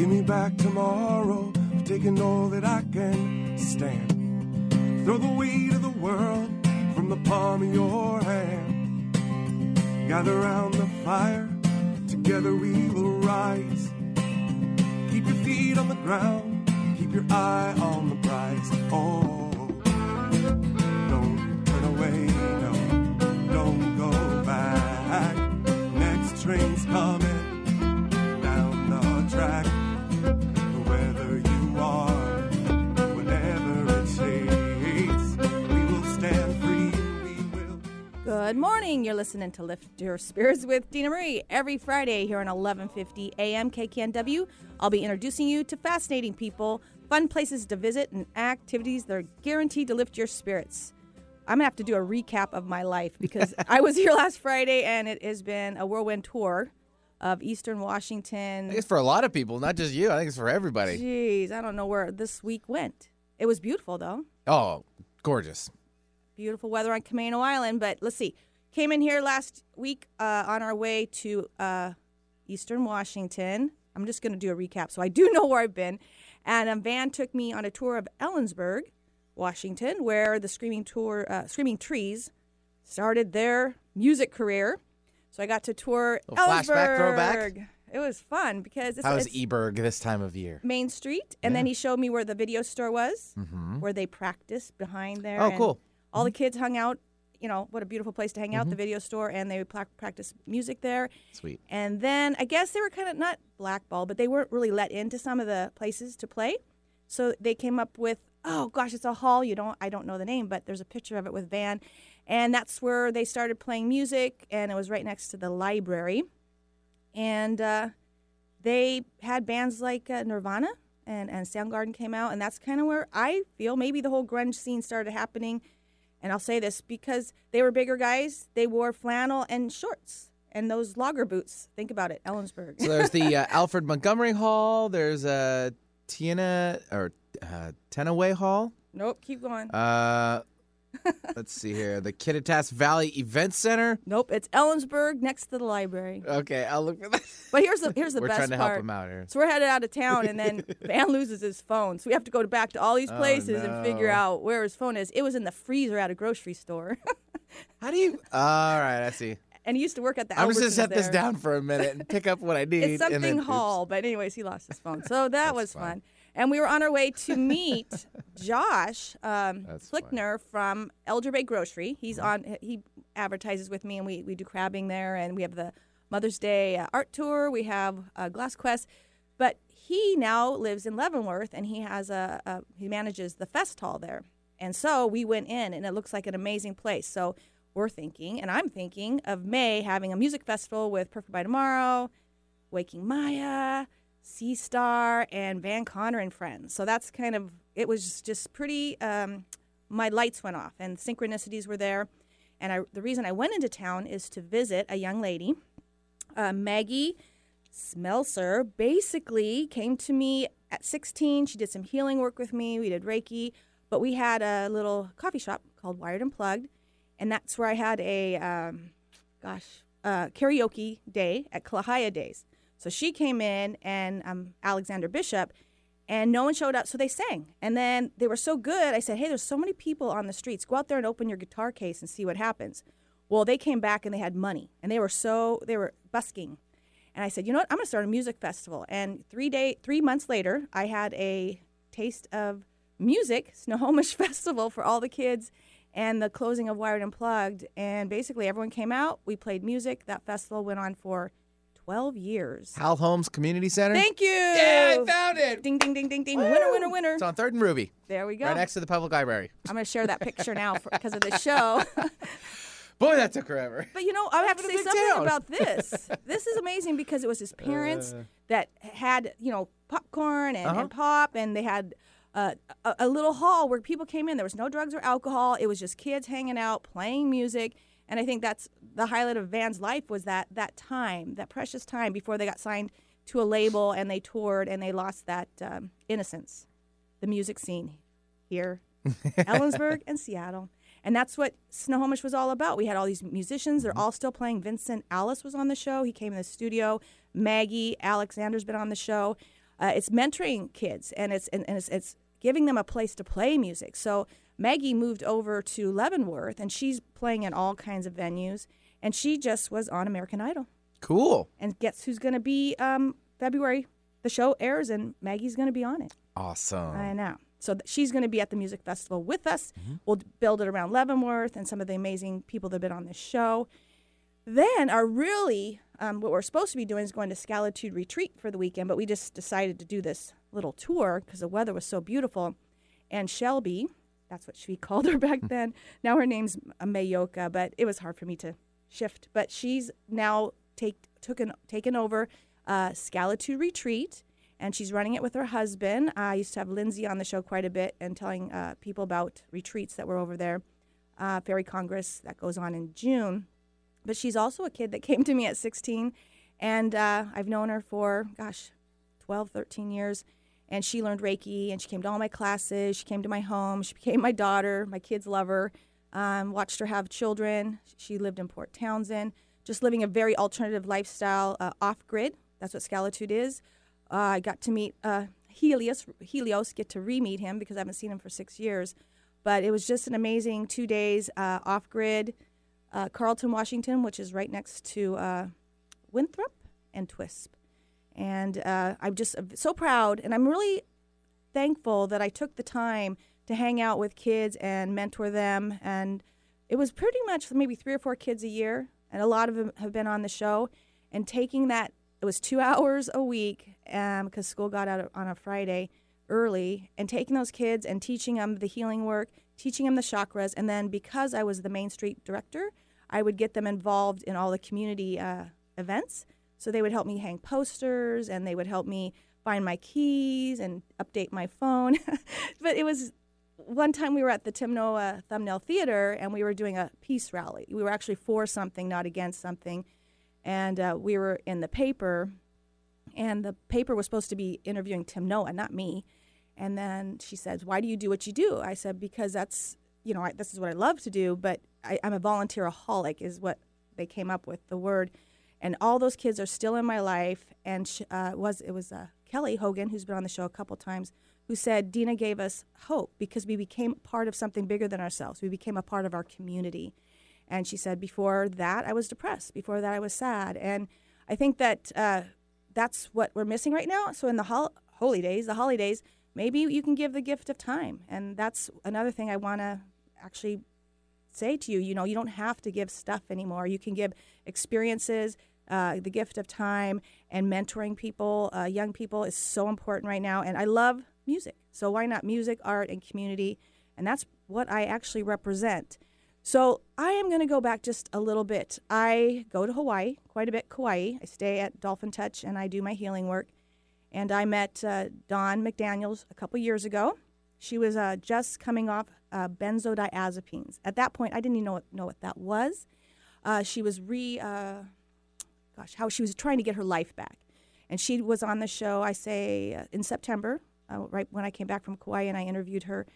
Give me back tomorrow, for taking all that I can stand. Throw the weight of the world from the palm of your hand. Gather round the fire, together we will rise. Keep your feet on the ground, keep your eye on the prize. Oh, don't turn away, no, don't go back. Next train's coming Good morning. You're listening to Lift Your Spirits with Dena Marie every Friday here on 1150 AM KKNW. I'll be introducing you to fascinating people, fun places to visit, and activities that are guaranteed to lift your spirits. I'm gonna have to do a recap of my life because I was here last Friday and it has been a whirlwind tour of Eastern Washington. I think it's for a lot of people, not just you. I think it's for everybody. Jeez, I don't know where this week went. It was beautiful though. Oh, gorgeous. Beautiful weather on Camano Island. But let's see, came in here last week uh, on our way to uh, Eastern Washington. I'm just going to do a recap, so I do know where I've been. And a van took me on a tour of Ellensburg, Washington, where the Screaming Tour, uh, Screaming Trees, started their music career. So I got to tour Little flashback, throwback? Ellensburg. It was fun because it's, How is it's Eberg this time of year? Main Street, and then he showed me where the video store was, where they practiced behind there. Oh, and cool. All the kids hung out. You know what a beautiful place to hang out, the video store, and they would pla- practice music there. Sweet. And then I guess they were kind of not blackballed, but they weren't really let into some of the places to play. So they came up with, oh gosh, it's a hall. You don't, I don't know the name, but there's a picture of it with Van, and that's where they started playing music, and it was right next to the library, and uh, they had bands like uh, Nirvana and and Soundgarden came out, and that's kind of where I feel maybe the whole grunge scene started happening. And I'll say this because they were bigger guys. They wore flannel and shorts and those logger boots. Think about it, Ellensburg. So there's the uh, Alfred Montgomery Hall. There's uh, Tiana or uh, Tenaway Hall. nope, keep going. Uh, let's see here. The Kittitas Valley Event Center. nope, it's Ellensburg next to the library. Okay, I'll look for that. But here's the here's the We're best trying to part. help him out here. So we're headed out of town, and then Van loses his phone. So we have to go back to all these Oh, places and figure out where his phone is. It was in the freezer at a grocery store, How do you? All right, I see. and he used to work at the. I'm just gonna set this down for a minute and pick up what I need. It's something then, oops. But anyways, he lost his phone. So that was fine. fun. And we were on our way to meet Josh um, That's fine. Flickner from Elger Bay Grocery. He's on. He advertises with me, and we, we do crabbing there, and we have the Mother's Day uh, art tour. We have uh, Glass Quest, but he now lives in Leavenworth, and he has a, a he manages the fest hall there. And so we went in, and it looks like an amazing place. So we're thinking, and I'm thinking of May having a music festival with Perfect by Tomorrow, Waking Maya, Sea Star, and Van Conner and Friends. So that's kind of it was just pretty. Um, my lights went off, and synchronicities were there. And I, the reason I went into town is to visit a young lady, uh, Maggie Smelser. Basically, came to me at 16. She did some healing work with me. We did Reiki, but we had a little coffee shop called Wired and Plugged, and that's where I had a um, gosh, uh, karaoke day at Kla Ha Ya Days. So she came in and um, Alexander Bishop, and no one showed up, so they sang. And then they were so good, I said, hey, there's so many people on the streets. Go out there and open your guitar case and see what happens. Well, they came back and they had money, and they were so, they were busking. And I said, you know what, I'm going to start a music festival. And three day, three months later, I had a taste of music, Snohomish Festival for all the kids and the closing of Wired and Plugged. And basically, everyone came out. We played music. That festival went on for 12 years. Hal Holmes Community Center. Thank you. Yeah, I found it. Ding, ding, ding, ding, ding. Winner, winner, winner. It's on Third and Ruby, There we go. right next to the public library. I'm going to share that picture now because of the show. Boy, that took forever. But you know, I have to say something about this. this is amazing because it was his parents that had, you know, popcorn and, Uh-huh. and pop, and they had uh, a, a little hall where people came in. There was no drugs or alcohol. It was just kids hanging out, playing music. And I think that's the highlight of Van's life was that that time, that precious time before they got signed to a label and they toured and they lost that um, innocence, the music scene here, Ellensburg and Seattle. And that's what Snohomish was all about. We had all these musicians. They're all still playing. Vincent Alice was on the show. He came in the studio. Maggie Alexander's been on the show. uh, it's mentoring kids and it's and, and it's, it's giving them a place to play music. So Maggie moved over to Leavenworth and she's playing in all kinds of venues. And she just was on American Idol. Cool. And guess who's going to be um, February? The show airs and Maggie's going to be on it. Awesome. I know. So th- she's going to be at the music festival with us. We'll build it around Leavenworth and some of the amazing people that have been on this show. Then our really um, what we're supposed to be doing is going to Scalitude Retreat for the weekend, but we just decided to do this little tour because the weather was so beautiful. And Shelby, that's what she called her back then. Now her name's Mayoka, but it was hard for me to shift. But she's now take taken taken over uh, Scalitude Retreat, and she's running it with her husband. I used to have Lindsay on the show quite a bit and telling uh, people about retreats that were over there. Uh, Fairy Congress that goes on in June. But she's also a kid that came to me at 16, and uh, I've known her for, gosh, 12, 13 years. And she learned Reiki, and she came to all my classes. She came to my home. She became my daughter. My kids love her. Um, watched her have children. She lived in Port Townsend, just living a very alternative lifestyle, uh, off grid. That's what Scalitude is. Uh, I got to meet uh, Helios, Helios, get to re meet him because I haven't seen him for six years. But it was just an amazing two days uh, off grid uh, Carlton, Washington, which is right next to uh, Winthrop and Twisp. And uh, I'm just so proud, and I'm really thankful that I took the time to hang out with kids and mentor them. And it was pretty much maybe three or four kids a year, and a lot of them have been on the show. And taking that, it was two hours a week because um, school got out on a Friday early, and taking those kids and teaching them the healing work, teaching them the chakras, and then because I was the Main Street director, I would get them involved in all the community uh, events. So they would help me hang posters, and they would help me find my keys and update my phone. but it was one time we were at the Tim Noah Thumbnail Theater, and we were doing a peace rally. We were actually for something, not against something, and uh, we were in the paper. And the paper was supposed to be interviewing Tim Noah, not me. And then she says, "Why do you do what you do?" I said, "Because that's you know I, this is what I love to do, but I, I'm a volunteeraholic, is what they came up with the word." And all those kids are still in my life. And uh, was it was uh, Kelly Hogan, who's been on the show a couple times, who said Dena gave us hope because we became part of something bigger than ourselves. We became a part of our community. And she said, before that, I was depressed. Before that, I was sad. And I think that uh, that's what we're missing right now. So in the hol- holy days, the holidays, maybe you can give the gift of time. And that's another thing I want to actually say to you. You know, you don't have to give stuff anymore. You can give experiences, uh, the gift of time, and mentoring people, uh, young people, is so important right now. And I love music. So why not music, art, and community? And that's what I actually represent. So I am going to go back just a little bit. I go to Hawaii quite a bit, Kauai. I stay at Dolphin Touch and I do my healing work. And I met uh, Dawn McDaniels a couple years ago. She was uh, just coming off uh, benzodiazepines. At that point, I didn't even know what, know what that was. Uh, she was re, uh, gosh, how she was trying to get her life back. And she was on the show, I say, uh, in September, uh, right when I came back from Kauai and I interviewed her.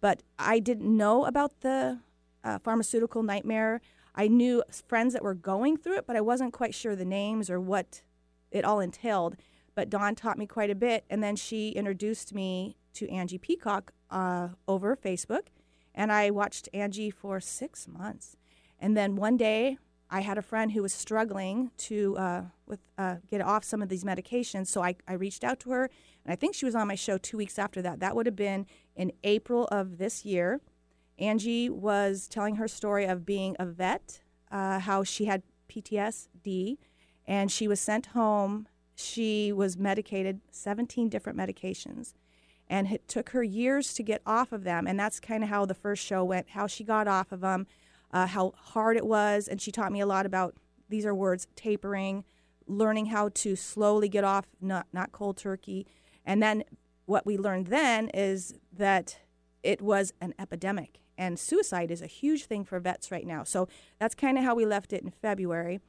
But I didn't know about the uh, pharmaceutical nightmare. I knew friends that were going through it, but I wasn't quite sure the names or what it all entailed. But Dawn taught me quite a bit, and then she introduced me to Angie Peacock uh, over Facebook, and I watched Angie for six months. And then one day, I had a friend who was struggling to uh, with uh, get off some of these medications, so I, I reached out to her, and I think she was on my show two weeks after that. That would have been in April of this year. Angie was telling her story of being a vet, uh, how she had PTSD, and she was sent home. She was medicated, 17 different medications, and it took her years to get off of them. And that's kind of how the first show went, how she got off of them, uh, how hard it was. And she taught me a lot about these are words tapering, learning how to slowly get off, not, not cold turkey. And then what we learned then is that it was an epidemic and suicide is a huge thing for vets right now. So that's kind of how we left it in February.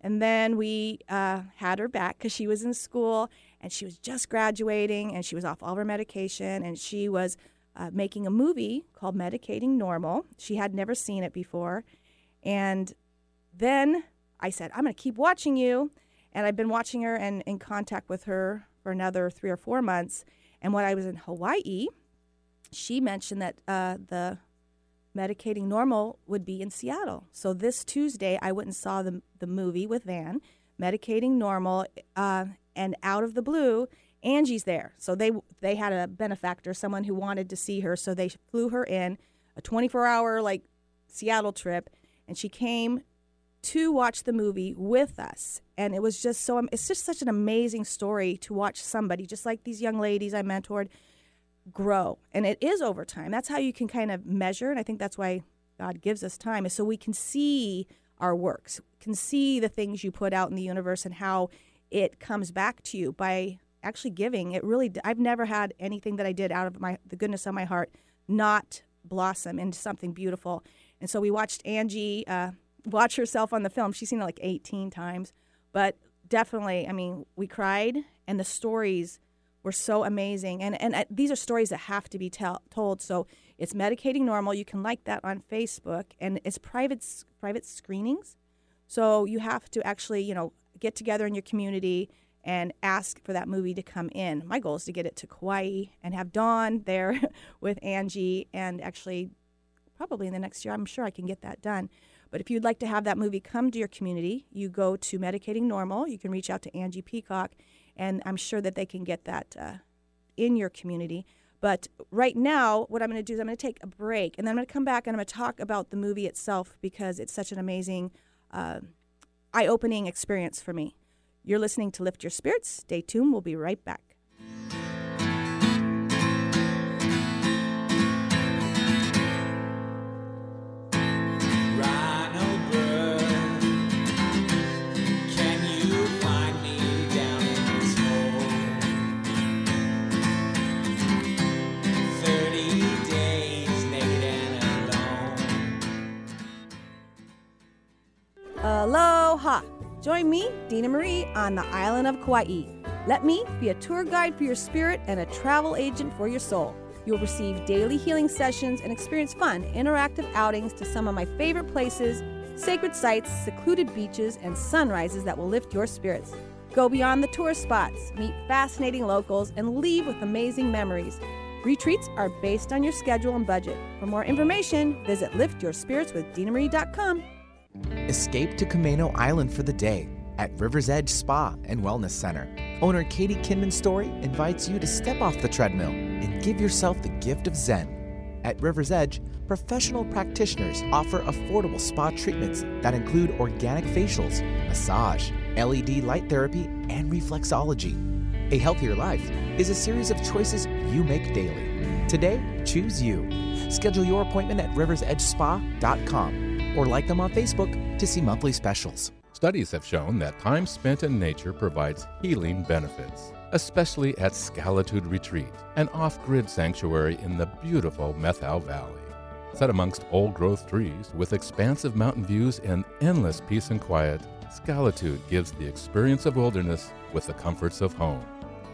And then we uh, had her back because she was in school and she was just graduating and she was off all of her medication and she was uh, making a movie called Medicating Normal. She had never seen it before. And then I said, I'm going to keep watching you. And I've been watching her and in contact with her for another three or four months. And when I was in Hawaii, she mentioned that uh, the medicating normal would be in Seattle. So this Tuesday, I went and saw the the movie with Van, medicating normal, uh, and out of the blue, Angie's there. So they they had a benefactor, someone who wanted to see her, so they flew her in a 24 hour like Seattle trip, and she came to watch the movie with us. And it was just so, it's just such an amazing story to watch somebody, just like these young ladies I mentored, grow. And it is over time. That's how you can kind of measure. And I think that's why God gives us time, is so we can see our works, can see the things you put out in the universe and how it comes back to you by actually giving. It really, I've never had anything that I did out of my the goodness of my heart not blossom into something beautiful. And so we watched Angie uh, watch herself on the film. She's seen it like 18 times, but definitely, I mean, we cried, and the stories were so amazing. And and uh, these are stories that have to be tell, told. So it's medicating normal. You can like that on Facebook, and it's private private screenings. So you have to actually, you know, get together in your community and ask for that movie to come in. My goal is to get it to Kauai and have Dawn there with Angie, and actually, probably in the next year, I'm sure I can get that done. But if you'd like to have that movie come to your community, you go to Medicating Normal. You can reach out to Angie Peacock, and I'm sure that they can get that uh, in your community. But right now, what I'm going to do is I'm going to take a break, and then I'm going to come back and I'm going to talk about the movie itself because it's such an amazing, uh, eye opening experience for me. You're listening to Lift Your Spirits. Stay tuned. We'll be right back. Aloha! Join me, Dena Marie, on the island of Kauai. Let me be a tour guide for your spirit and a travel agent for your soul. You'll receive daily healing sessions and experience fun, interactive outings to some of my favorite places, sacred sites, secluded beaches, and sunrises that will lift your spirits. Go beyond the tourist spots, meet fascinating locals, and leave with amazing memories. Retreats are based on your schedule and budget. For more information, visit liftyourspiritswithdinamarie.com. Escape to Camano Island for the day at River's Edge Spa and Wellness Center. Owner Katie Kinman Story invites you to step off the treadmill and give yourself the gift of Zen. At River's Edge, professional practitioners offer affordable spa treatments that include organic facials, massage, LED light therapy, and reflexology. A healthier life is a series of choices you make daily. Today, choose you. Schedule your appointment at riversedgespa.com or like them on Facebook to see monthly specials. Studies have shown that time spent in nature provides healing benefits, especially at Scalitude Retreat, an off grid sanctuary in the beautiful Methow Valley. Set amongst old growth trees with expansive mountain views and endless peace and quiet, Scalitude gives the experience of wilderness with the comforts of home.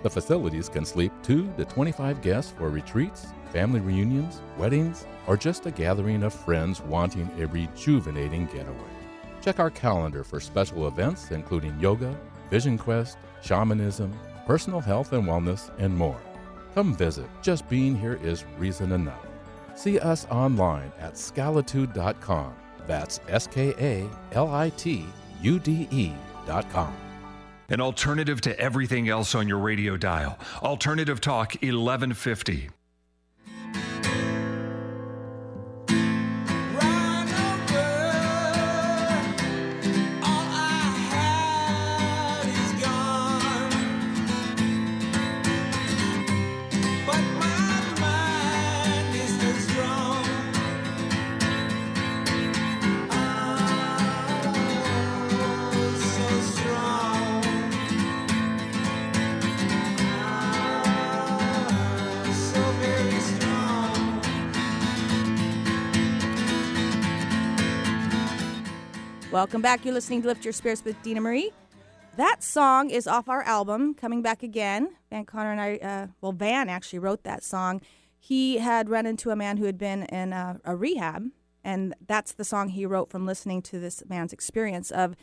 The facilities can sleep 2 to 25 guests for retreats, family reunions, weddings, or just a gathering of friends wanting a rejuvenating getaway. Check our calendar for special events including yoga, vision quest, shamanism, personal health and wellness, and more. Come visit. Just being here is reason enough. See us online at scalitude.com. That's S K A L I T U D E.com. An alternative to everything else on your radio dial. Alternative Talk 1150. Welcome back. You're listening to Lift Your Spirits with Dena Marie. That song is off our album, Coming Back Again. Van Conner and I, uh, well, Van actually wrote that song. He had run into a man who had been in a, a rehab, and that's the song he wrote from listening to this man's experience of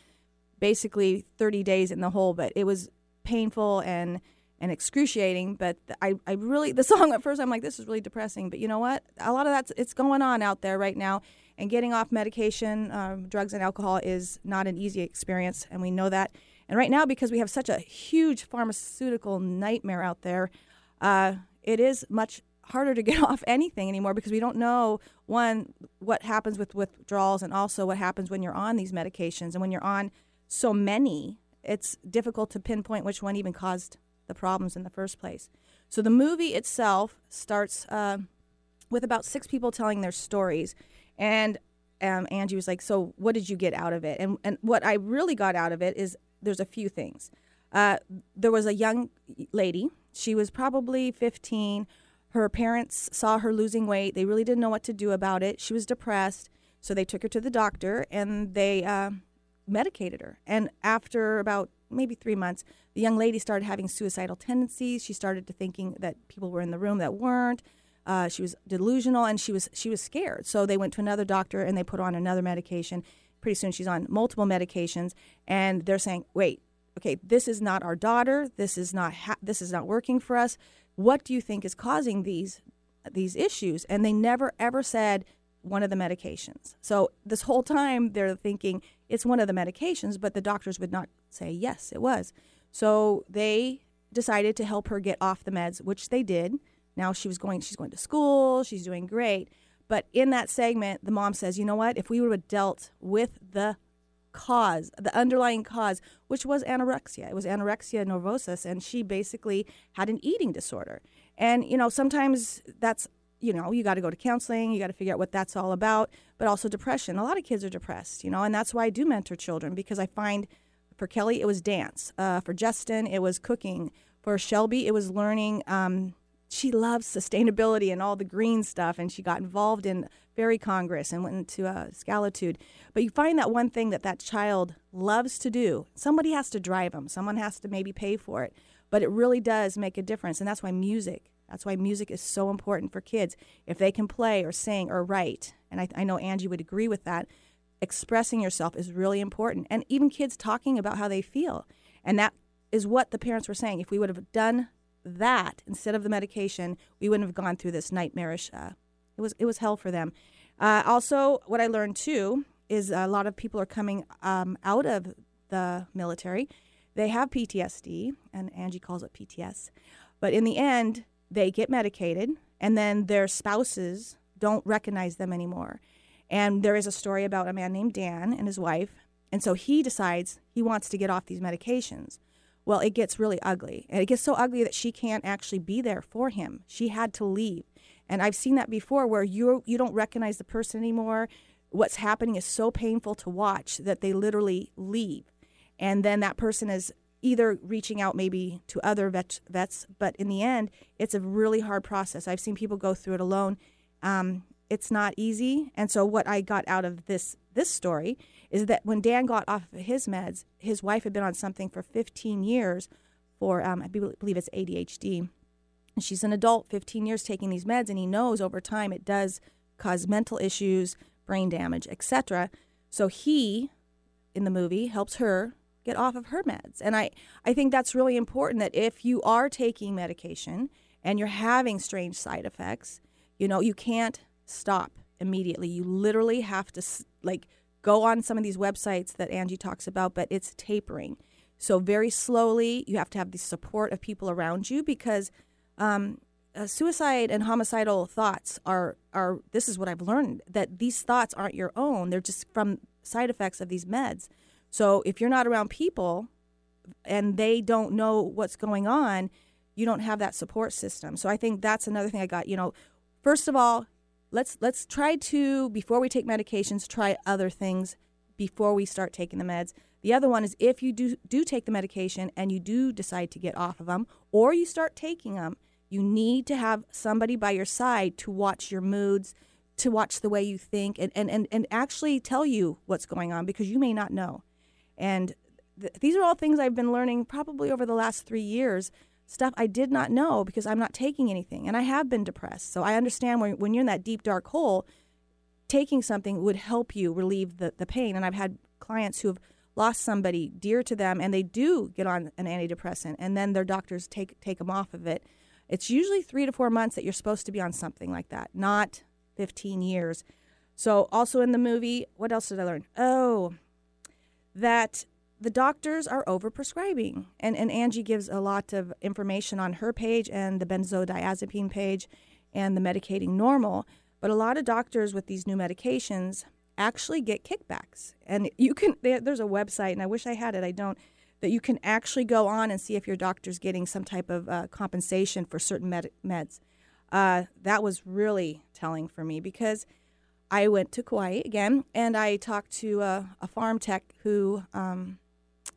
basically 30 days in the hole. But it was painful and and excruciating. But I, I really, the song at first, I'm like, this is really depressing. But you know what? A lot of that's, it's going on out there right now. And getting off medication, um, drugs, and alcohol is not an easy experience. And we know that. And right now, because we have such a huge pharmaceutical nightmare out there, uh, it is much harder to get off anything anymore because we don't know one what happens with withdrawals and also what happens when you're on these medications and when you're on so many it's difficult to pinpoint which one even caused the problems in the first place so the movie itself starts uh, with about six people telling their stories and um, angie was like so what did you get out of it and, and what i really got out of it is there's a few things uh, there was a young lady she was probably 15 her parents saw her losing weight. They really didn't know what to do about it. She was depressed, so they took her to the doctor and they uh, medicated her. And after about maybe three months, the young lady started having suicidal tendencies. She started to thinking that people were in the room that weren't. Uh, she was delusional and she was she was scared. So they went to another doctor and they put on another medication. Pretty soon she's on multiple medications, and they're saying, "Wait, okay, this is not our daughter. This is not ha- this is not working for us what do you think is causing these these issues and they never ever said one of the medications so this whole time they're thinking it's one of the medications but the doctors would not say yes it was so they decided to help her get off the meds which they did now she was going she's going to school she's doing great but in that segment the mom says you know what if we would have dealt with the cause, the underlying cause, which was anorexia. It was anorexia nervosa, and she basically had an eating disorder. And, you know, sometimes that's, you know, you got to go to counseling, you got to figure out what that's all about, but also depression. A lot of kids are depressed, you know, and that's why I do mentor children because I find for Kelly, it was dance. Uh, for Justin, it was cooking. For Shelby, it was learning. Um, she loves sustainability and all the green stuff, and she got involved in Fairy Congress and went into uh, Scalitude. But you find that one thing that that child loves to do, somebody has to drive them, someone has to maybe pay for it, but it really does make a difference. And that's why music, that's why music is so important for kids. If they can play or sing or write, and I, I know Angie would agree with that, expressing yourself is really important. And even kids talking about how they feel. And that is what the parents were saying. If we would have done that instead of the medication, we wouldn't have gone through this nightmarish uh, it was it was hell for them. Uh, also, what I learned too is a lot of people are coming um, out of the military. They have PTSD, and Angie calls it PTS. But in the end, they get medicated, and then their spouses don't recognize them anymore. And there is a story about a man named Dan and his wife. And so he decides he wants to get off these medications. Well, it gets really ugly. And it gets so ugly that she can't actually be there for him. She had to leave. And I've seen that before where you you don't recognize the person anymore. What's happening is so painful to watch that they literally leave. And then that person is either reaching out maybe to other vet, vets, but in the end, it's a really hard process. I've seen people go through it alone. Um, it's not easy. And so what I got out of this this story is that when Dan got off of his meds, his wife had been on something for 15 years for um, I believe it's ADHD she's an adult, 15 years taking these meds, and he knows over time it does cause mental issues, brain damage, etc. So he, in the movie, helps her get off of her meds. And I, I think that's really important that if you are taking medication and you're having strange side effects, you know, you can't stop immediately. You literally have to like go on some of these websites that Angie talks about, but it's tapering. So very slowly, you have to have the support of people around you because um, uh, suicide and homicidal thoughts are are this is what I've learned that these thoughts aren't your own. They're just from side effects of these meds. So if you're not around people and they don't know what's going on, you don't have that support system. So I think that's another thing I got. You know, first of all, let's let's try to before we take medications, try other things before we start taking the meds. The other one is if you do do take the medication and you do decide to get off of them or you start taking them, you need to have somebody by your side to watch your moods, to watch the way you think, and, and, and, and actually tell you what's going on because you may not know. And th- these are all things I've been learning probably over the last three years. Stuff I did not know because I'm not taking anything. And I have been depressed. So I understand when, when you're in that deep, dark hole, taking something would help you relieve the, the pain. And I've had clients who have lost somebody dear to them and they do get on an antidepressant and then their doctors take take them off of it it's usually three to four months that you're supposed to be on something like that not 15 years so also in the movie what else did i learn oh that the doctors are overprescribing and, and angie gives a lot of information on her page and the benzodiazepine page and the medicating normal but a lot of doctors with these new medications actually get kickbacks. And you can, there's a website, and I wish I had it, I don't, that you can actually go on and see if your doctor's getting some type of uh, compensation for certain med- meds. Uh, that was really telling for me because I went to Kauai again and I talked to a, a pharm tech who um,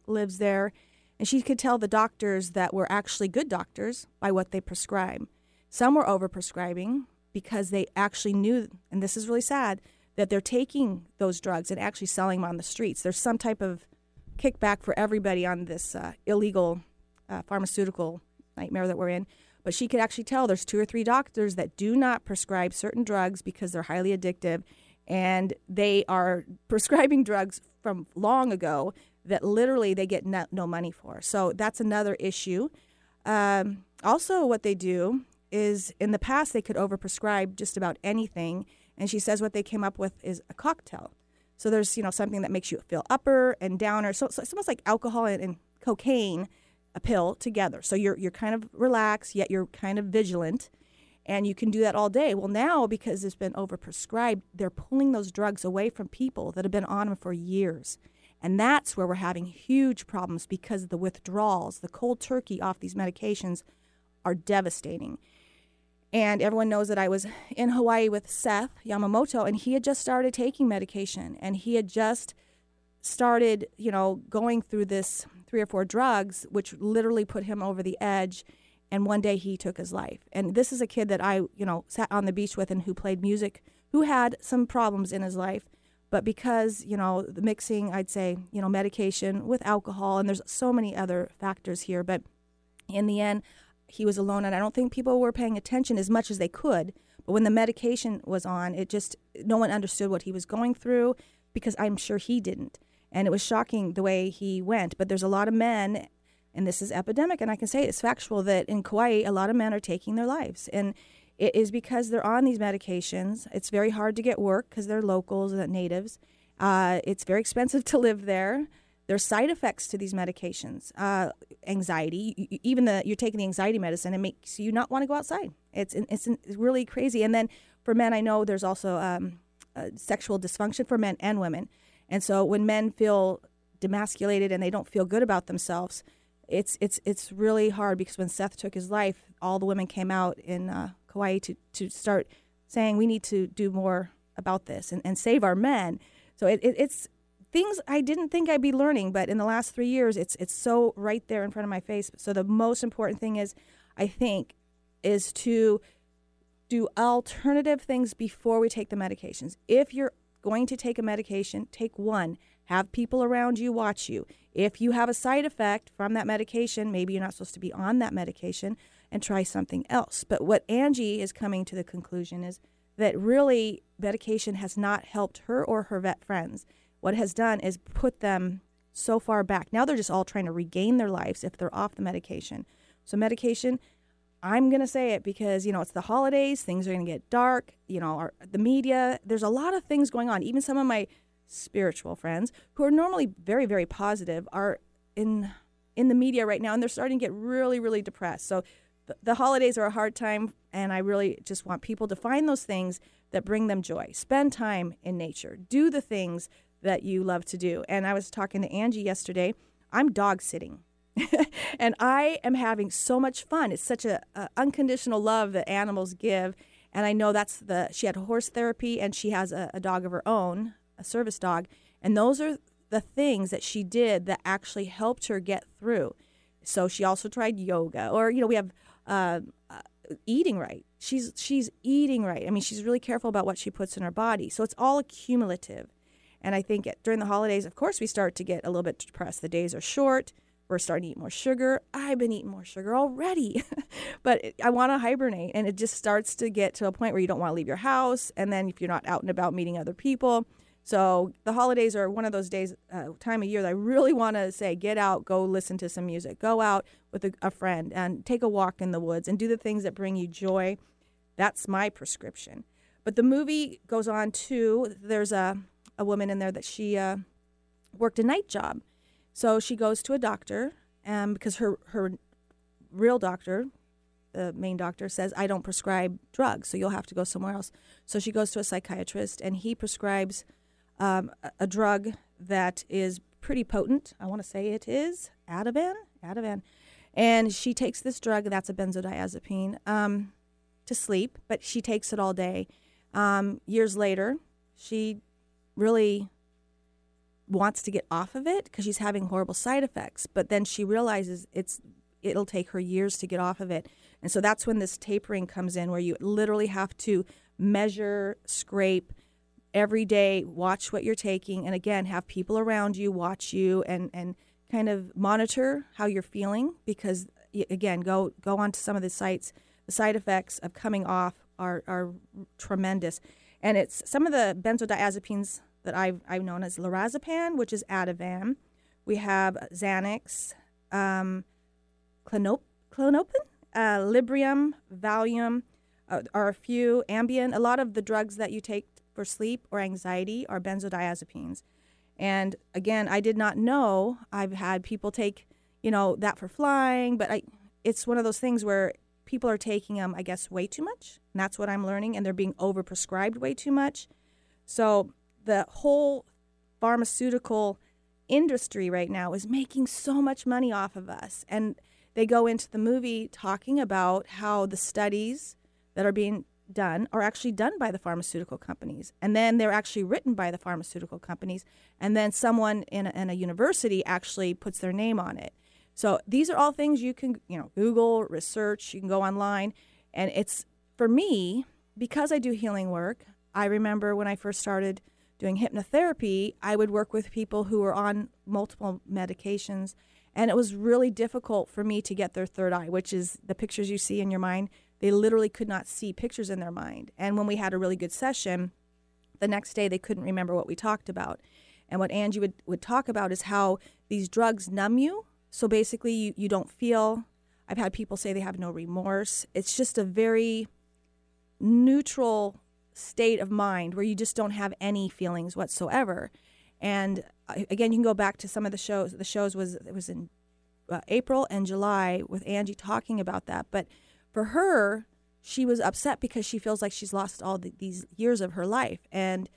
lives there, and she could tell the doctors that were actually good doctors by what they prescribe. Some were overprescribing because they actually knew, and this is really sad, that they're taking those drugs and actually selling them on the streets. There's some type of kickback for everybody on this uh, illegal uh, pharmaceutical nightmare that we're in. But she could actually tell there's two or three doctors that do not prescribe certain drugs because they're highly addictive, and they are prescribing drugs from long ago that literally they get no, no money for. So that's another issue. Um, also, what they do is in the past they could overprescribe just about anything and she says what they came up with is a cocktail. So there's, you know, something that makes you feel upper and downer. So, so it's almost like alcohol and, and cocaine, a pill together. So you're you're kind of relaxed, yet you're kind of vigilant, and you can do that all day. Well, now because it's been overprescribed, they're pulling those drugs away from people that have been on them for years. And that's where we're having huge problems because the withdrawals, the cold turkey off these medications are devastating. And everyone knows that I was in Hawaii with Seth Yamamoto, and he had just started taking medication, and he had just started, you know, going through this three or four drugs, which literally put him over the edge. And one day he took his life. And this is a kid that I, you know, sat on the beach with and who played music, who had some problems in his life. But because, you know, the mixing, I'd say, you know, medication with alcohol, and there's so many other factors here. But in the end, he was alone, and I don't think people were paying attention as much as they could. But when the medication was on, it just no one understood what he was going through because I'm sure he didn't. And it was shocking the way he went. But there's a lot of men, and this is epidemic, and I can say it's factual that in Kauai, a lot of men are taking their lives. And it is because they're on these medications. It's very hard to get work because they're locals and natives. Uh, it's very expensive to live there. There's side effects to these medications. Uh, anxiety, even the you're taking the anxiety medicine, it makes you not want to go outside. It's it's, it's really crazy. And then for men, I know there's also um, uh, sexual dysfunction for men and women. And so when men feel demasculated and they don't feel good about themselves, it's it's it's really hard because when Seth took his life, all the women came out in uh, Kauai to to start saying we need to do more about this and, and save our men. So it, it, it's things I didn't think I'd be learning, but in the last three years, it's it's so right there in front of my face. So the most important thing is, I think, is to do alternative things before we take the medications. If you're going to take a medication, take one. Have people around you watch you. If you have a side effect from that medication, maybe you're not supposed to be on that medication and try something else. But what Angie is coming to the conclusion is that really medication has not helped her or her vet friends what has done is put them so far back. Now they're just all trying to regain their lives if they're off the medication. So medication, I'm going to say it because, you know, it's the holidays, things are going to get dark, you know, our, the media, there's a lot of things going on. Even some of my spiritual friends who are normally very very positive are in in the media right now and they're starting to get really really depressed. So the, holidays are a hard time and I really just want people to find those things that bring them joy. Spend time in nature. Do the things that you love to do. And I was talking to Angie yesterday. I'm dog sitting. and I am having so much fun. It's such a, a, unconditional love that animals give, and I know that's the. She had horse therapy, and she has a, a dog of her own, a service dog, and those are the things that she did that actually helped her get through. So she also tried yoga, or you know, we have uh, uh, eating right. She's she's eating right. I mean, she's really careful about what she puts in her body. So it's all accumulative. And I think during the holidays, of course, we start to get a little bit depressed. The days are short. We're starting to eat more sugar. I've been eating more sugar already, but I want to hibernate. And it just starts to get to a point where you don't want to leave your house. And then if you're not out and about meeting other people. So the holidays are one of those days, uh, time of year that I really want to say, get out, go listen to some music, go out with a, a friend, and take a walk in the woods, and do the things that bring you joy. That's my prescription. But the movie goes on to there's a a woman in there that she uh, worked a night job, so she goes to a doctor, and because her her real doctor, the main doctor says I don't prescribe drugs, so you'll have to go somewhere else. So she goes to a psychiatrist, and he prescribes um, a, drug that is pretty potent. I want to say it is Ativan. Ativan. And she takes this drug, that's a benzodiazepine, um, to sleep, but she takes it all day. Um, years later, she really wants to get off of it because she's having horrible side effects. But then she realizes it's it'll take her years to get off of it, and so that's when this tapering comes in, where you literally have to measure, scrape, every day watch what you're taking and again have people around you watch you and and kind of monitor how you're feeling because again go go onto some of the sites. The side effects of coming off are are tremendous. And it's some of the benzodiazepines that I've, I've known as lorazepam which is ativan. We have xanax um, clonop, klonopin uh, librium valium uh, are a few ambien a lot of the drugs that you take for sleep or anxiety are benzodiazepines. And again, I did not know. I've had people take, you know, that for flying, but I, it's one of those things where people are taking them, I guess, way too much. And that's what I'm learning. And they're being overprescribed way too much. So the whole pharmaceutical industry right now is making so much money off of us. And they go into the movie talking about how the studies that are being done are actually done by the pharmaceutical companies. And then they're actually written by the pharmaceutical companies. And then someone in a, in a university actually puts their name on it. So these are all things you can, you know, Google, research, you can go online. And it's for me, because I do healing work, I remember when I first started doing hypnotherapy, I would work with people who were on multiple medications. And it was really difficult for me to get their third eye, which is the pictures you see in your mind they literally could not see pictures in their mind. And when we had a really good session, the next day they couldn't remember what we talked about. And what Angie would, would talk about is how these drugs numb you. So basically, you, you don't feel. I've had people say they have no remorse. It's just a very neutral state of mind where you just don't have any feelings whatsoever. And again, you can go back to some of the shows. The shows was it was in uh, April and July with Angie talking about that. But for her, she was upset because she feels like she's lost all the, these years of her life and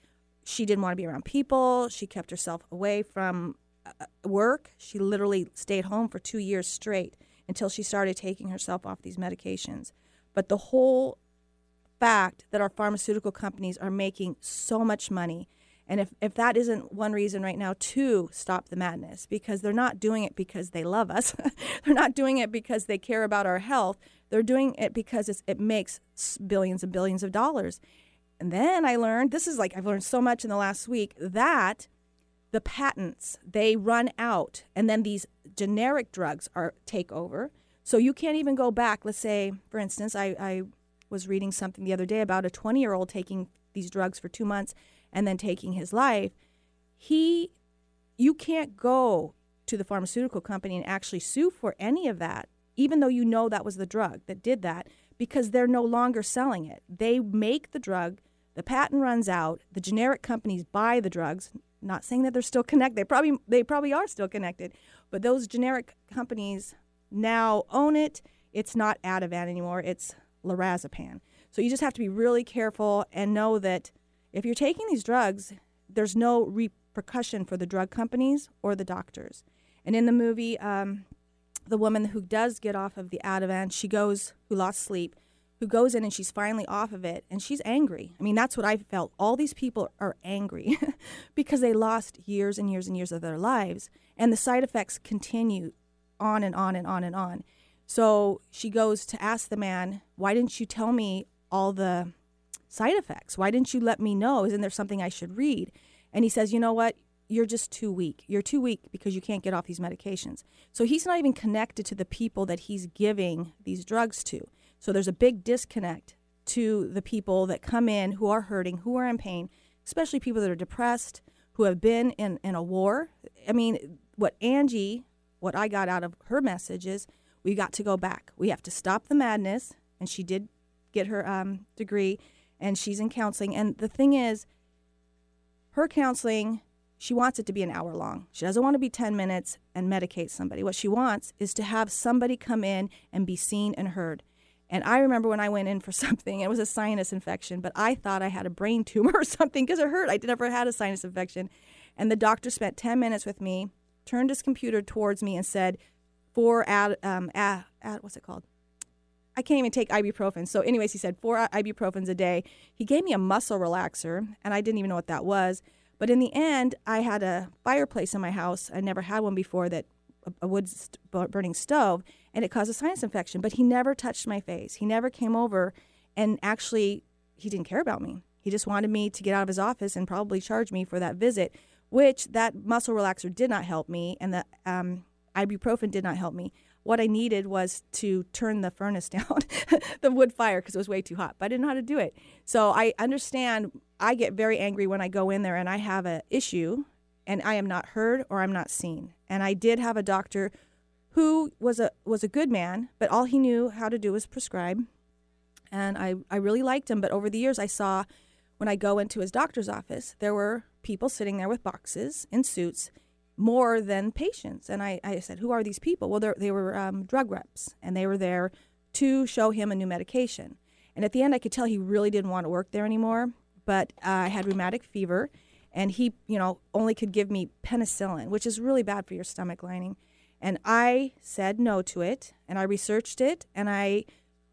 she didn't want to be around people. She kept herself away from uh, work. She literally stayed home for two years straight until she started taking herself off these medications. But the whole fact that our pharmaceutical companies are making so much money, and if, if that isn't one reason right now to stop the madness, because they're not doing it because they love us, they're not doing it because they care about our health, they're doing it because it makes billions and billions of dollars. And then I learned this is like I've learned so much in the last week that the patents they run out and then these generic drugs are take over. So you can't even go back. Let's say, for instance, I, I was reading something the other day about a 20 year old taking these drugs for two months and then taking his life. He, you can't go to the pharmaceutical company and actually sue for any of that even though you know that was the drug that did that, because they're no longer selling it. They make the drug, the patent runs out, the generic companies buy the drugs. Not saying that they're still connected. They probably they probably are still connected, but those generic companies now own it. It's not Ativan anymore. It's lorazepam. So you just have to be really careful and know that if you're taking these drugs, there's no repercussion for the drug companies or the doctors. And in the movie, um, the woman who does get off of the Ativan, she goes, who lost sleep, who goes in and she's finally off of it and she's angry. I mean, that's what I felt. All these people are angry because they lost years and years and years of their lives and the side effects continue on and on and on and on. So she goes to ask the man, Why didn't you tell me all the side effects? Why didn't you let me know? Isn't there something I should read? And he says, You know what? you're just too weak. You're too weak because you can't get off these medications. So he's not even connected to the people that he's giving these drugs to. So there's a big disconnect to the people that come in who are hurting, who are in pain, especially people that are depressed, who have been in, in a war. I mean, what Angie, what I got out of her message is we got to go back. We have to stop the madness. And she did get her um, degree and she's in counseling. And the thing is, her counseling, she wants it to be an hour long. She doesn't want to be 10 minutes and medicate somebody. What she wants is to have somebody come in and be seen and heard. And I remember when I went in for something, it was a sinus infection, but I thought I had a brain tumor or something because it hurt. I never had a sinus infection. And the doctor spent 10 minutes with me, turned his computer towards me, and said, four ad, um, ad, ad, what's it called? I can't even take ibuprofen. So, anyways, he said four ibuprofens a day. He gave me a muscle relaxer, and I didn't even know what that was. But in the end, I had a fireplace in my house. I never had one before that a wood burning stove, and it caused a sinus infection. But he never touched my face. He never came over, and actually, he didn't care about me. He just wanted me to get out of his office and probably charge me for that visit, which that muscle relaxer did not help me, and the um, ibuprofen did not help me. What I needed was to turn the furnace down, the wood fire, because it was way too hot. But I didn't know how to do it. So I understand. I get very angry when I go in there and I have an issue and I am not heard or I'm not seen. And I did have a doctor who was a was a good man, but all he knew how to do was prescribe. And I, I really liked him, but over the years I saw when I go into his doctor's office, there were people sitting there with boxes in suits more than patients. And I, I said, Who are these people? Well, they were um, drug reps, and they were there to show him a new medication. And at the end, I could tell he really didn't want to work there anymore, but uh, I had rheumatic fever and he, you know, only could give me penicillin, which is really bad for your stomach lining. And I said no to it, and I researched it, and I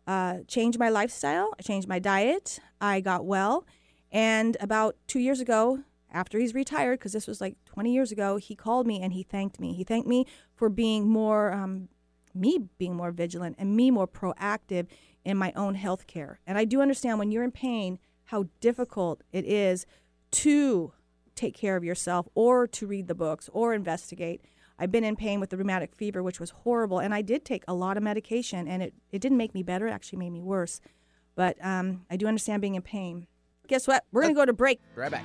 uh, changed my lifestyle. I changed my diet. I got well, and about two years ago, after he's retired, because this was like 20 years ago, he called me and he thanked me. He thanked me for being more, um, me being more vigilant and me more proactive in my own health care. And I do understand when you're in pain how difficult it is to take care of yourself or to read the books or investigate. I've been in pain with the rheumatic fever, which was horrible, and I did take a lot of medication, and it, it didn't make me better, it actually made me worse. But um, I do understand being in pain. Guess what? We're going to go to break. Right back.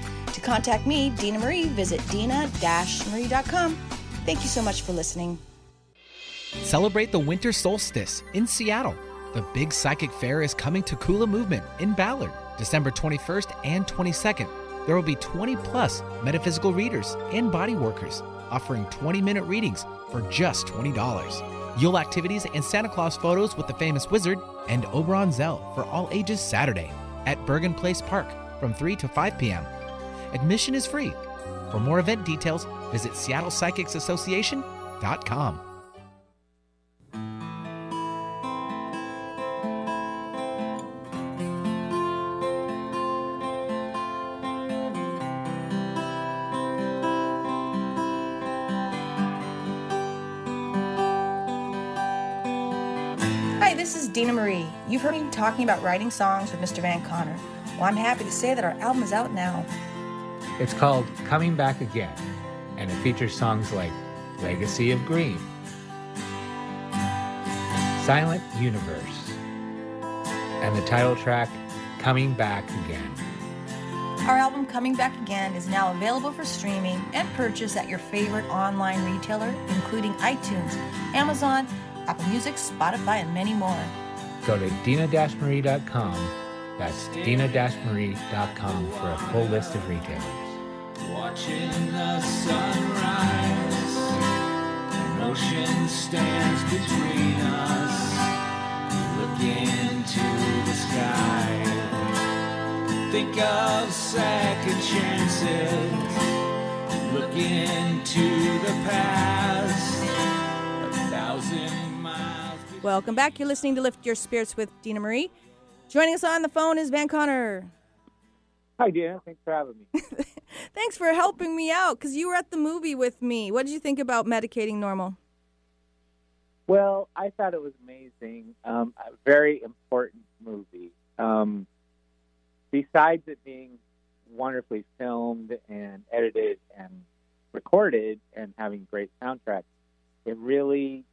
Contact me, Dena Marie, visit dina-marie.com. Thank you so much for listening. Celebrate the winter solstice in Seattle. The Big Psychic Fair is coming to Kula Movement in Ballard, December 21st and 22nd. There will be 20 plus metaphysical readers and body workers offering 20 minute readings for just $20. Yule activities and Santa Claus photos with the famous wizard and Oberon Zell for all ages Saturday at Bergen Place Park from 3 to 5 p.m. Admission is free. For more event details, visit seattlepsychicsassociation.com. Hi, this is Dena Marie. You've heard me talking about writing songs with Mr. Van Conner. Well, I'm happy to say that our album is out now. It's called Coming Back Again, and it features songs like Legacy of Green, Silent Universe, and the title track Coming Back Again. Our album Coming Back Again is now available for streaming and purchase at your favorite online retailer, including iTunes, Amazon, Apple Music, Spotify, and many more. Go to dina-marie.com. That's dina-marie.com for a full list of retailers. Watching the sunrise, an ocean stands between us. Look into the sky. Think of second chances. Look into the past. A thousand miles. Welcome back. You're listening to Lift Your Spirits with Dena Marie. Joining us on the phone is Van Conner. Hi, Dena. Thanks for having me. Thanks for helping me out because you were at the movie with me. What did you think about medicating normal? Well, I thought it was amazing. Um, a very important movie. Um, besides it being wonderfully filmed and edited and recorded and having great soundtrack, it really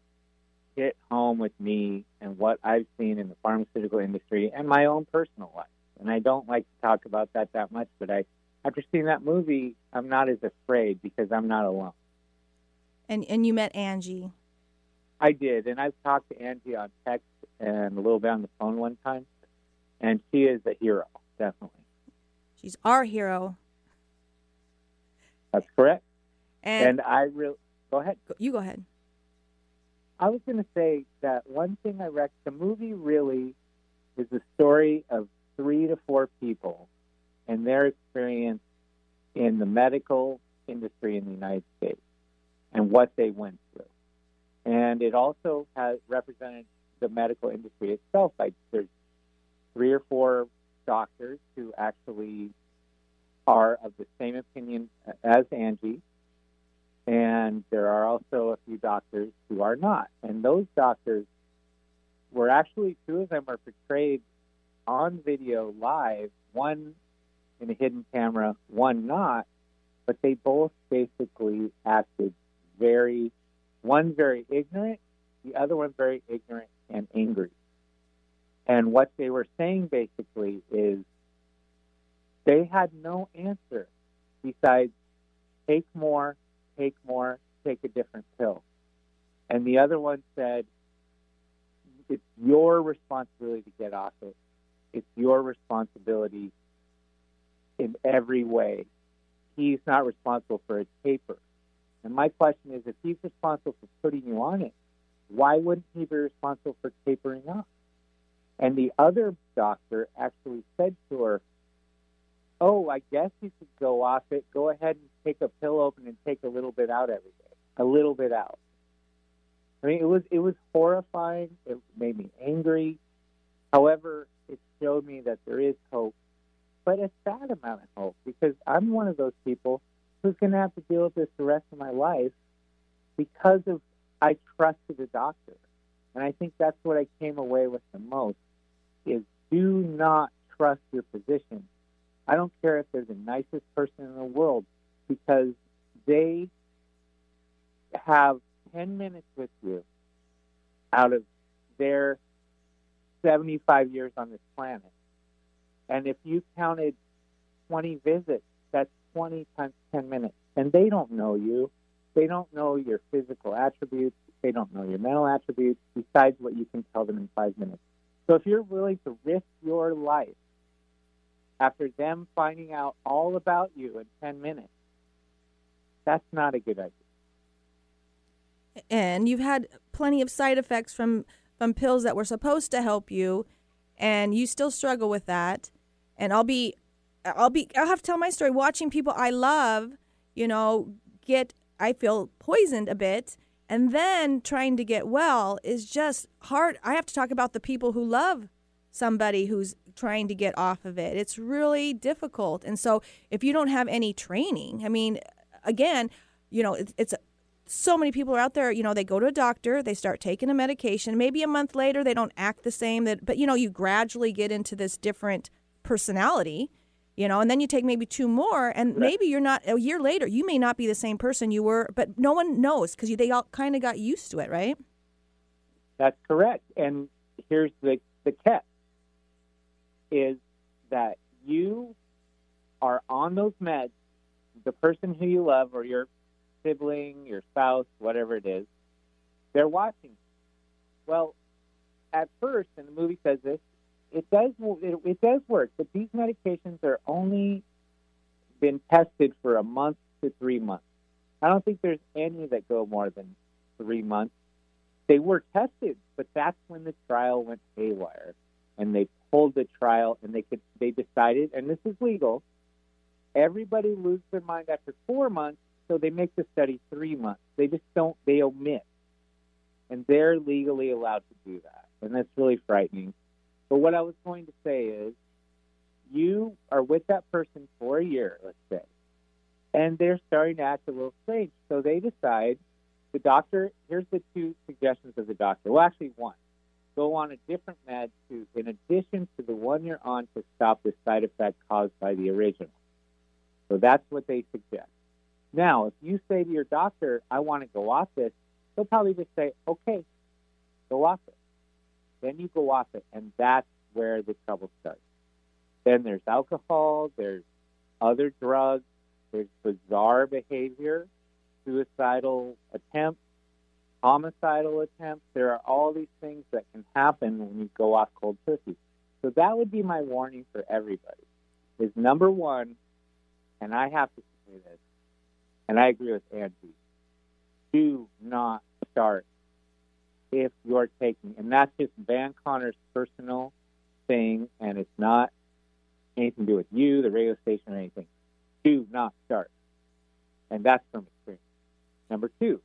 hit home with me and what I've seen in the pharmaceutical industry and my own personal life. And I don't like to talk about that that much, but I, after seeing that movie, I'm not as afraid because I'm not alone. And and you met Angie. I did, and I've talked to Angie on text and a little bit on the phone one time, and she is a hero, definitely. She's our hero. That's correct. And, And I really go ahead. you go ahead. I was going to say that one thing I rec the movie really is the story of three to four people and their experience in the medical industry in the United States and what they went through. And it also has represented the medical industry itself. Like there's three or four doctors who actually are of the same opinion as Angie and there are also a few doctors who are not. And those doctors were actually two of them are portrayed on video live, one in a hidden camera, one not, but they both basically acted very one very ignorant, the other one very ignorant and angry. And what they were saying basically is they had no answer besides take more, take more, take a different pill. And the other one said, it's your responsibility to get off it. It's your responsibility in every way. He's not responsible for a taper. And my question is if he's responsible for putting you on it, why wouldn't he be responsible for tapering off? And the other doctor actually said to her, Oh, I guess you could go off it. Go ahead and take a pill open and take a little bit out every day. A little bit out. I mean, it was it was horrifying. It made me angry. However, it showed me that there is hope, but a sad amount of hope because I'm one of those people who's going to have to deal with this the rest of my life because of I trusted a doctor, and I think that's what I came away with the most is do not trust your physician. I don't care if they're the nicest person in the world because they have 10 minutes with you out of their 75 years on this planet. And if you counted 20 visits, that's 20 times 10 minutes. And they don't know you. They don't know your physical attributes. They don't know your mental attributes besides what you can tell them in five minutes. So if you're willing to risk your life after them finding out all about you in 10 minutes, that's not a good idea. and you've had plenty of side effects from from pills that were supposed to help you and you still struggle with that. And i'll be i'll be i'll have to tell my story. Watching people i love you know get i feel poisoned a bit and then trying to get well is just hard. I have to talk about the people who love somebody who's trying to get off of it. It's really difficult. And so if you don't have any training i mean again you know it's, it's so many people are out there you know they go to a doctor they start taking a medication. Maybe a month later they don't act the same that but you know you gradually get into this different personality you know and then you take maybe two more and maybe you're not a year later you may not be the same person you were but no one knows because they all kind of got used to it right? That's correct. And here's the, the catch is that you are on those meds, the person who you love or your sibling, your spouse, whatever it is, they're watching. Well, at first, and the movie says this, it does it, it does work, but these medications are only been tested for a month to three months. I don't think there's any that go more than three months. They were tested, but that's when the trial went haywire, and they pulled the trial, and they could they decided, and this is legal, everybody loses their mind after four months, so they make the study three months. They just don't, they omit. And they're legally allowed to do that. And that's really frightening. But what I was going to say is you are with that person for a year, let's say, and they're starting to act a little strange. So they decide the doctor, here's the two suggestions of the doctor. Well, actually, one go on a different med to, in addition to the one you're on, to stop the side effect caused by the original. So that's what they suggest. Now, if you say to your doctor, I want to go off this, they'll probably just say, okay, go off it. Then you go off it, and that's where the trouble starts. Then there's alcohol, there's other drugs, there's bizarre behavior, suicidal attempts, homicidal attempts. There are all these things that can happen when you go off cold turkey. So that would be my warning for everybody. Is number one, and I have to say this, and I agree with Angie. Do not start if you're taking, and that's just Van Conner's personal thing, and it's not anything to do with you, the radio station, or anything. Do not start. And that's from experience. Number two,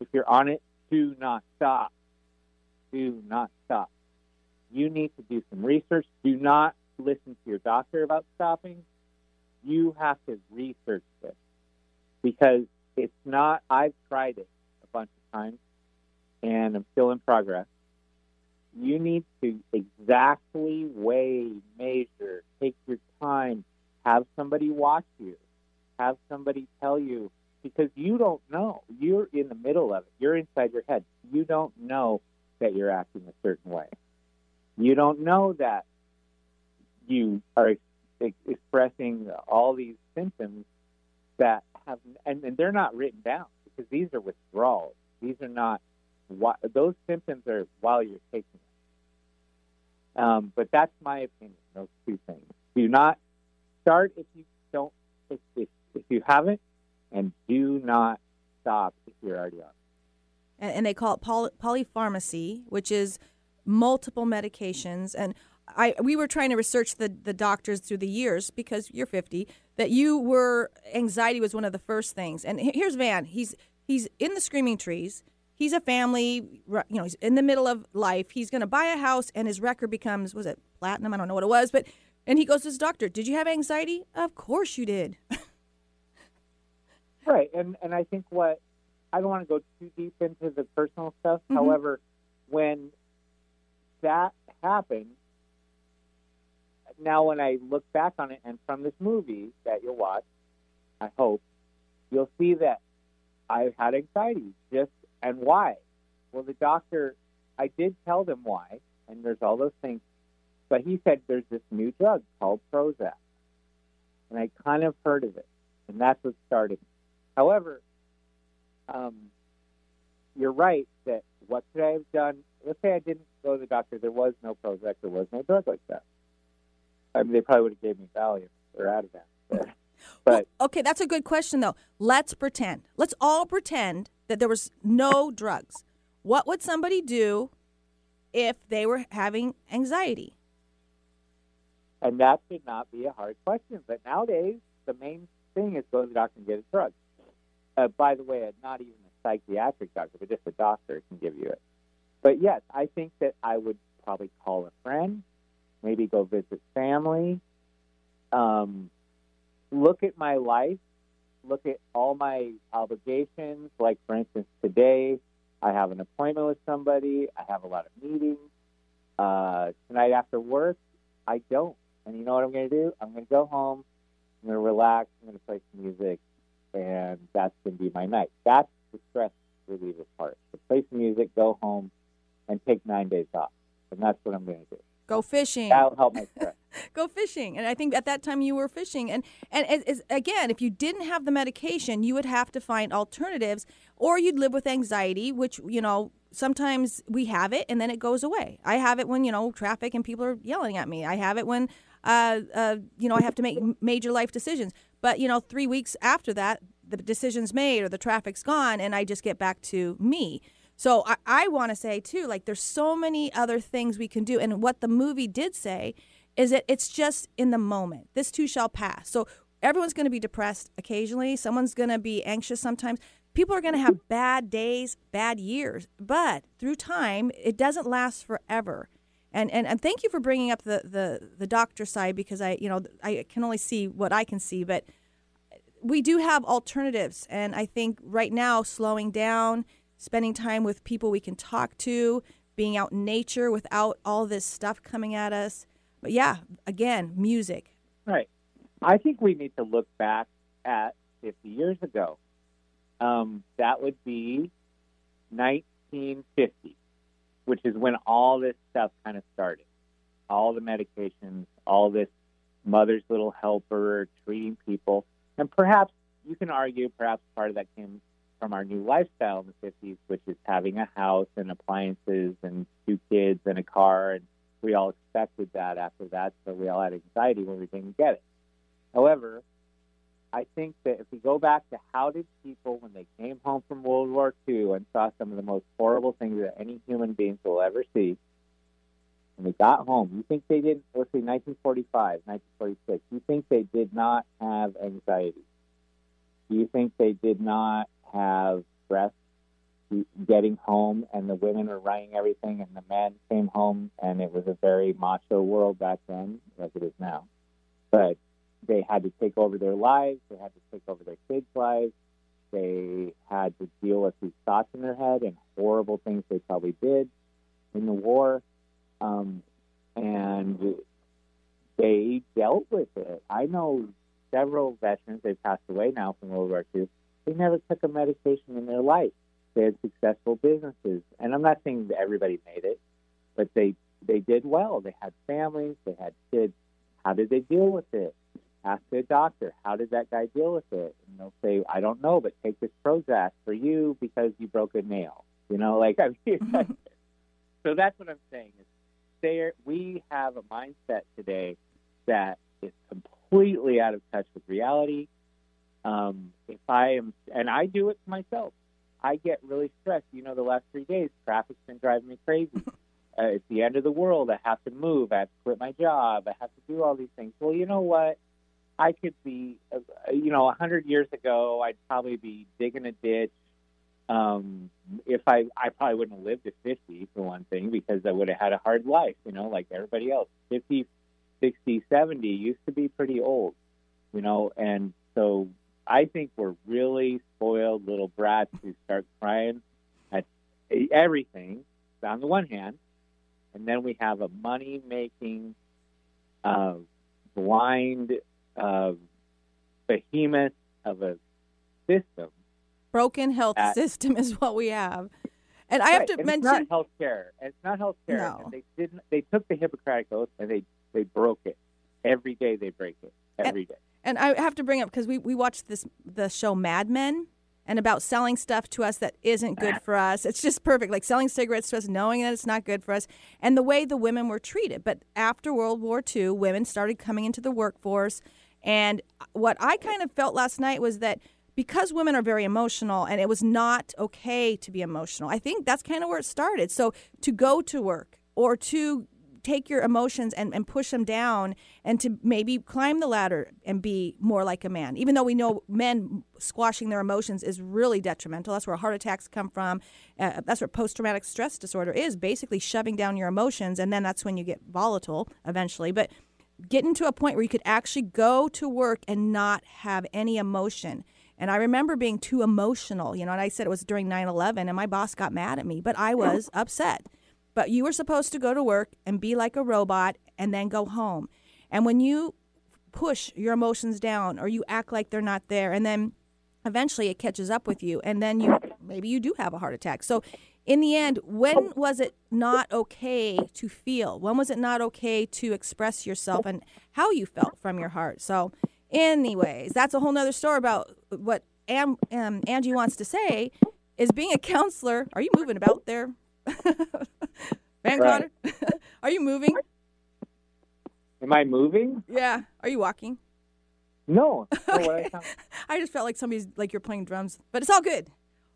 if you're on it, do not stop. Do not stop. You need to do some research. Do not listen to your doctor about stopping. You have to research this because it's not, I've tried it a bunch of times and I'm still in progress. You need to exactly weigh, measure, take your time, have somebody watch you, have somebody tell you, because you don't know. You're in the middle of it. You're inside your head. You don't know that you're acting a certain way. You don't know that you are ex- expressing all these symptoms that have, and, and they're not written down because these are withdrawals. These are not, those symptoms are while you're taking it. Um, but that's my opinion, those two things. Do not start if you don't, if, if, if you haven't, and do not stop if you're already on. And, and they call it poly- polypharmacy, which is multiple medications. And I we were trying to research the the doctors through the years because you're 50 that you were anxiety was one of the first things. And here's Van. He's he's in the screaming trees. He's a family, you know, he's in the middle of life. He's going to buy a house and his record becomes was it platinum? I don't know what it was, but and he goes to his doctor, "Did you have anxiety?" "Of course you did." right. And and I think what I don't want to go too deep into the personal stuff. Mm-hmm. However, when that happened, now when I look back on it and from this movie that you'll watch, I hope, you'll see that I had anxiety. Just and why? Well, the doctor, I did tell them why, and there's all those things, but he said there's this new drug called Prozac, and I kind of heard of it, and that's what started. However, um, you're right that what could I have done? Let's say I didn't go to the doctor. There was no Prozac. There was no drug like that. I mean, they probably would have gave me Valium or Ativan. But, but well, okay, that's a good question though. Let's pretend. Let's all pretend that there was no drugs. What would somebody do if they were having anxiety? And that should not be a hard question. But nowadays, the main thing is go to the doctor and get a drug. Uh, by the way, not even a psychiatric doctor, but just a doctor can give you it. But yes, I think that I would probably call a friend, maybe go visit family, um, look at my life, look at all my obligations. Like, for instance, today I have an appointment with somebody, I have a lot of meetings. Uh, tonight after work, I don't. And you know what I'm going to do? I'm going to go home, I'm going to relax, I'm going to play some music, and that's going to be my night. That's the stress reliever part. To play some music, go home, and take nine days off. And that's what I'm going to do. Go fishing. That'll help my stress. Go fishing. And I think at that time you were fishing. And and it, it's- again, if you didn't have the medication, you would have to find alternatives, or you'd live with anxiety, which you know sometimes we have it and then it goes away. I have it when you know traffic and people are yelling at me. I have it when uh, uh, you know I have to make major life decisions. But you know, three weeks after that, the decision's made or the traffic's gone, and I just get back to me. So I, I want to say too, like there's so many other things we can do, and what the movie did say is that it's just in the moment. This too shall pass. So everyone's going to be depressed occasionally. Someone's going to be anxious sometimes. People are going to have mm-hmm. bad days, bad years, but through time, it doesn't last forever. And, and, and thank you for bringing up the, the, the doctor side because I, you know, I can only see what I can see, but we do have alternatives. And I think right now, slowing down, spending time with people we can talk to, being out in nature without all this stuff coming at us. But yeah, again, music. Right. I think we need to look back at 50 years ago. Um, that would be 1950, which is when all this stuff kind of started. All the medications, all this mother's little helper, treating people. And perhaps you can argue, perhaps part of that came from our new lifestyle in the 50s, which is having a house and appliances and two kids and a car. And we all expected that after that, so we all had anxiety when we didn't get it. However, I think that if we go back to how did people, when they came home from World War II and saw some of the most horrible things that any human beings will ever see, when they got home, you think they didn't, let's say 1945, 1946, you think they did not have anxiety? Do you think they did not have stress getting home and the women were running everything and the men came home and it was a very macho world back then, like it is now. But they had to take over their lives, they had to take over their kids' lives, they had to deal with these thoughts in their head and horrible things they probably did in the war. Um, and they dealt with it. I know several veterans, they've passed away now from World War II, they never took a medication in their life. They had successful businesses. And I'm not saying that everybody made it, but they, they did well. They had families, they had kids. How did they deal with it? Ask the doctor, how did that guy deal with it? And they'll say, I don't know, but take this Prozac for you because you broke a nail. You know, like, I mean, mm-hmm. so that's what I'm saying is there, we have a mindset today that is completely out of touch with reality. Um, if I am, and I do it myself, I get really stressed. You know, the last three days, traffic's been driving me crazy. uh, it's the end of the world. I have to move. I have to quit my job. I have to do all these things. Well, you know what? I could be, uh, you know, a hundred years ago, I'd probably be digging a ditch. Um, if I, I probably wouldn't have lived to 50 for one thing, because I would have had a hard life, you know, like everybody else. 50, 60, 70 used to be pretty old, you know, and so I think we're really spoiled little brats who start crying at everything on the one hand, and then we have a money making, uh, blind uh, behemoth of a system. Broken health system is what we have. And I have Right, to and mention it's not health care. It's not health care. No. They didn't. They took the Hippocratic oath and they they broke it. Every day they break it. Every day. And I have to bring up because we, we watched this the show Mad Men and about selling stuff to us that isn't good for us. It's just perfect. Like selling cigarettes to us, knowing that it's not good for us, and the way the women were treated. But after World War II, women started coming into the workforce. And uh, what I kind of felt last night was that because women are very emotional and it was not okay to be emotional, I think that's kind of where it started. So to go to work or to take your emotions and, and push them down and to maybe climb the ladder and be more like a man. Even though we know men squashing their emotions is really detrimental. That's where heart attacks come from. Uh, that's where post traumatic stress disorder is basically shoving down your emotions. And then that's when you get volatile eventually. But getting to a point where you could actually go to work and not have any emotion. And I remember being too emotional, you know, and I said it was during 9 11, and my boss got mad at me, but I was upset. But you were supposed to go to work and be like a robot and then go home. And when you push your emotions down or you act like they're not there, and then eventually it catches up with you, and then you maybe you do have a heart attack. So, in the end, when was it not okay to feel? When was it not okay to express yourself and how you felt from your heart? So, anyways, that's a whole nother story about what Am, um, Angie wants to say is being a counselor. Are you moving about there? Van Right. Are you moving? Am I moving? Yeah. Are you walking? No. what I I just felt like somebody's like you're playing drums, but it's all good.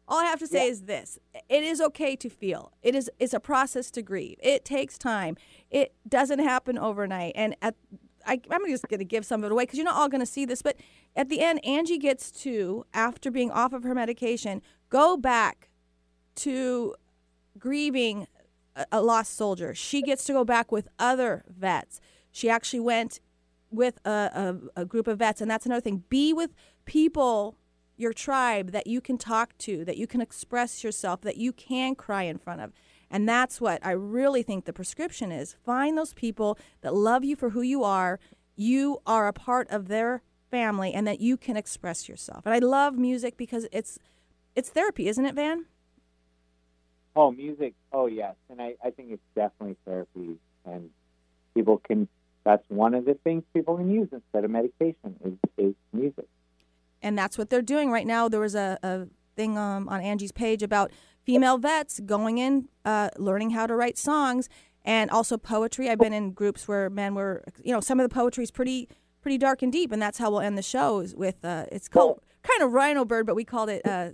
All I have to say is this: it is okay to feel. It is it's a process to grieve. It takes time. It doesn't happen overnight. And at I, I'm just going to give some of it away because you're not all going to see this. But at the end, Angie gets to, after being off of her medication, go back to grieving a, a lost soldier. She gets to go back with other vets. She actually went with a, a, a group of vets, and that's another thing. Be with people, your tribe that you can talk to, that you can express yourself, that you can cry in front of. And that's what I really think the prescription is. Find those people that love you for who you are. You are a part of their family and that you can express yourself. And I love music because it's it's therapy, isn't it, Van? Oh, music. Oh, yes. And I, I think it's definitely therapy. And people can, that's one of the things people can use instead of medication is, is music. And that's what they're doing right now. There was a, a thing um, on Angie's page about female vets going in, uh, learning how to write songs and also poetry. I've been in groups where men were, you know, some of the poetry is pretty, pretty dark and deep. And that's how we'll end the shows with, uh, it's called kind of Rhino Bird, but we called it uh,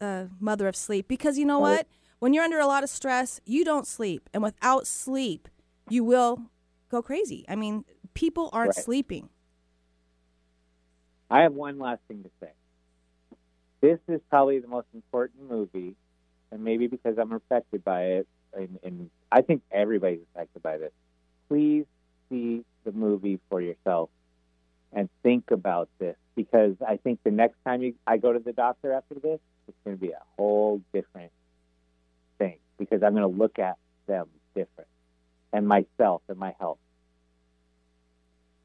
uh, Mother of Sleep because you know what? When you're under a lot of stress, you don't sleep. And without sleep, you will go crazy. I mean, people aren't Right. sleeping. I have one last thing to say. This is probably the most important movie, and maybe because I'm affected by it, and, and I think everybody's affected by this. Please see the movie for yourself and think about this because I think the next time you, I go to the doctor after this, it's going to be a whole different because I'm going to look at them different and myself and my health.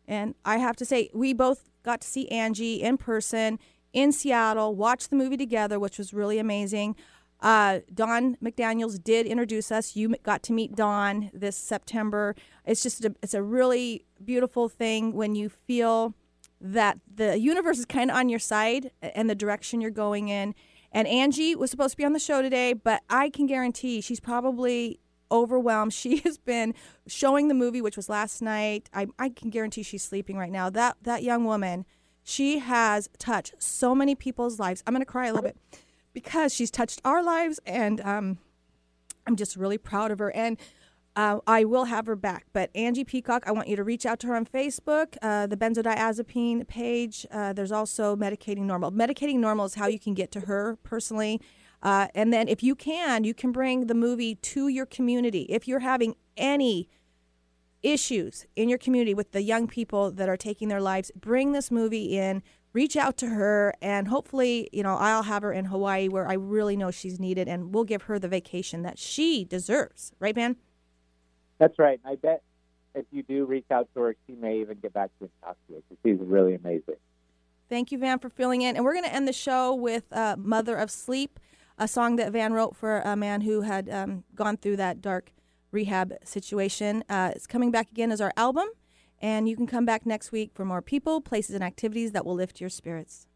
And I have to say, we both got to see Angie in person in Seattle, watch the movie together, which was really amazing. Uh, Don McDaniel's did introduce us. You got to meet Don this September. It's just a, it's a really beautiful thing when you feel that the universe is kind of on your side and the direction you're going in. And Angie was supposed to be on the show today, but I can guarantee she's probably overwhelmed. She has been showing the movie, which was last night. I, I can guarantee she's sleeping right now. That that young woman, she has touched so many people's lives. I'm going to cry a little bit because she's touched our lives, and um, I'm just really proud of her. And uh, I will have her back. But Angie Peacock, I want you to reach out to her on Facebook, uh, the benzodiazepine page. Uh, there's also Medicating Normal. Medicating Normal is how you can get to her personally. Uh, and then, if you can, you can bring the movie to your community. If you're having any issues in your community with the young people that are taking their lives, bring this movie in. Reach out to her, and hopefully, you know, I'll have her in Hawaii where I really know she's needed, and we'll give her the vacation that she deserves. Right, man? That's right. And I bet if you do reach out to her, she may even get back to you and talk to you she's really amazing. Thank you, Van, for filling in. And we're going to end the show with uh, Mother of Sleep, a song that Van wrote for a man who had um, gone through that dark rehab situation. Uh, it's coming back again as our album. And you can come back next week for more people, places, and activities that will lift your spirits.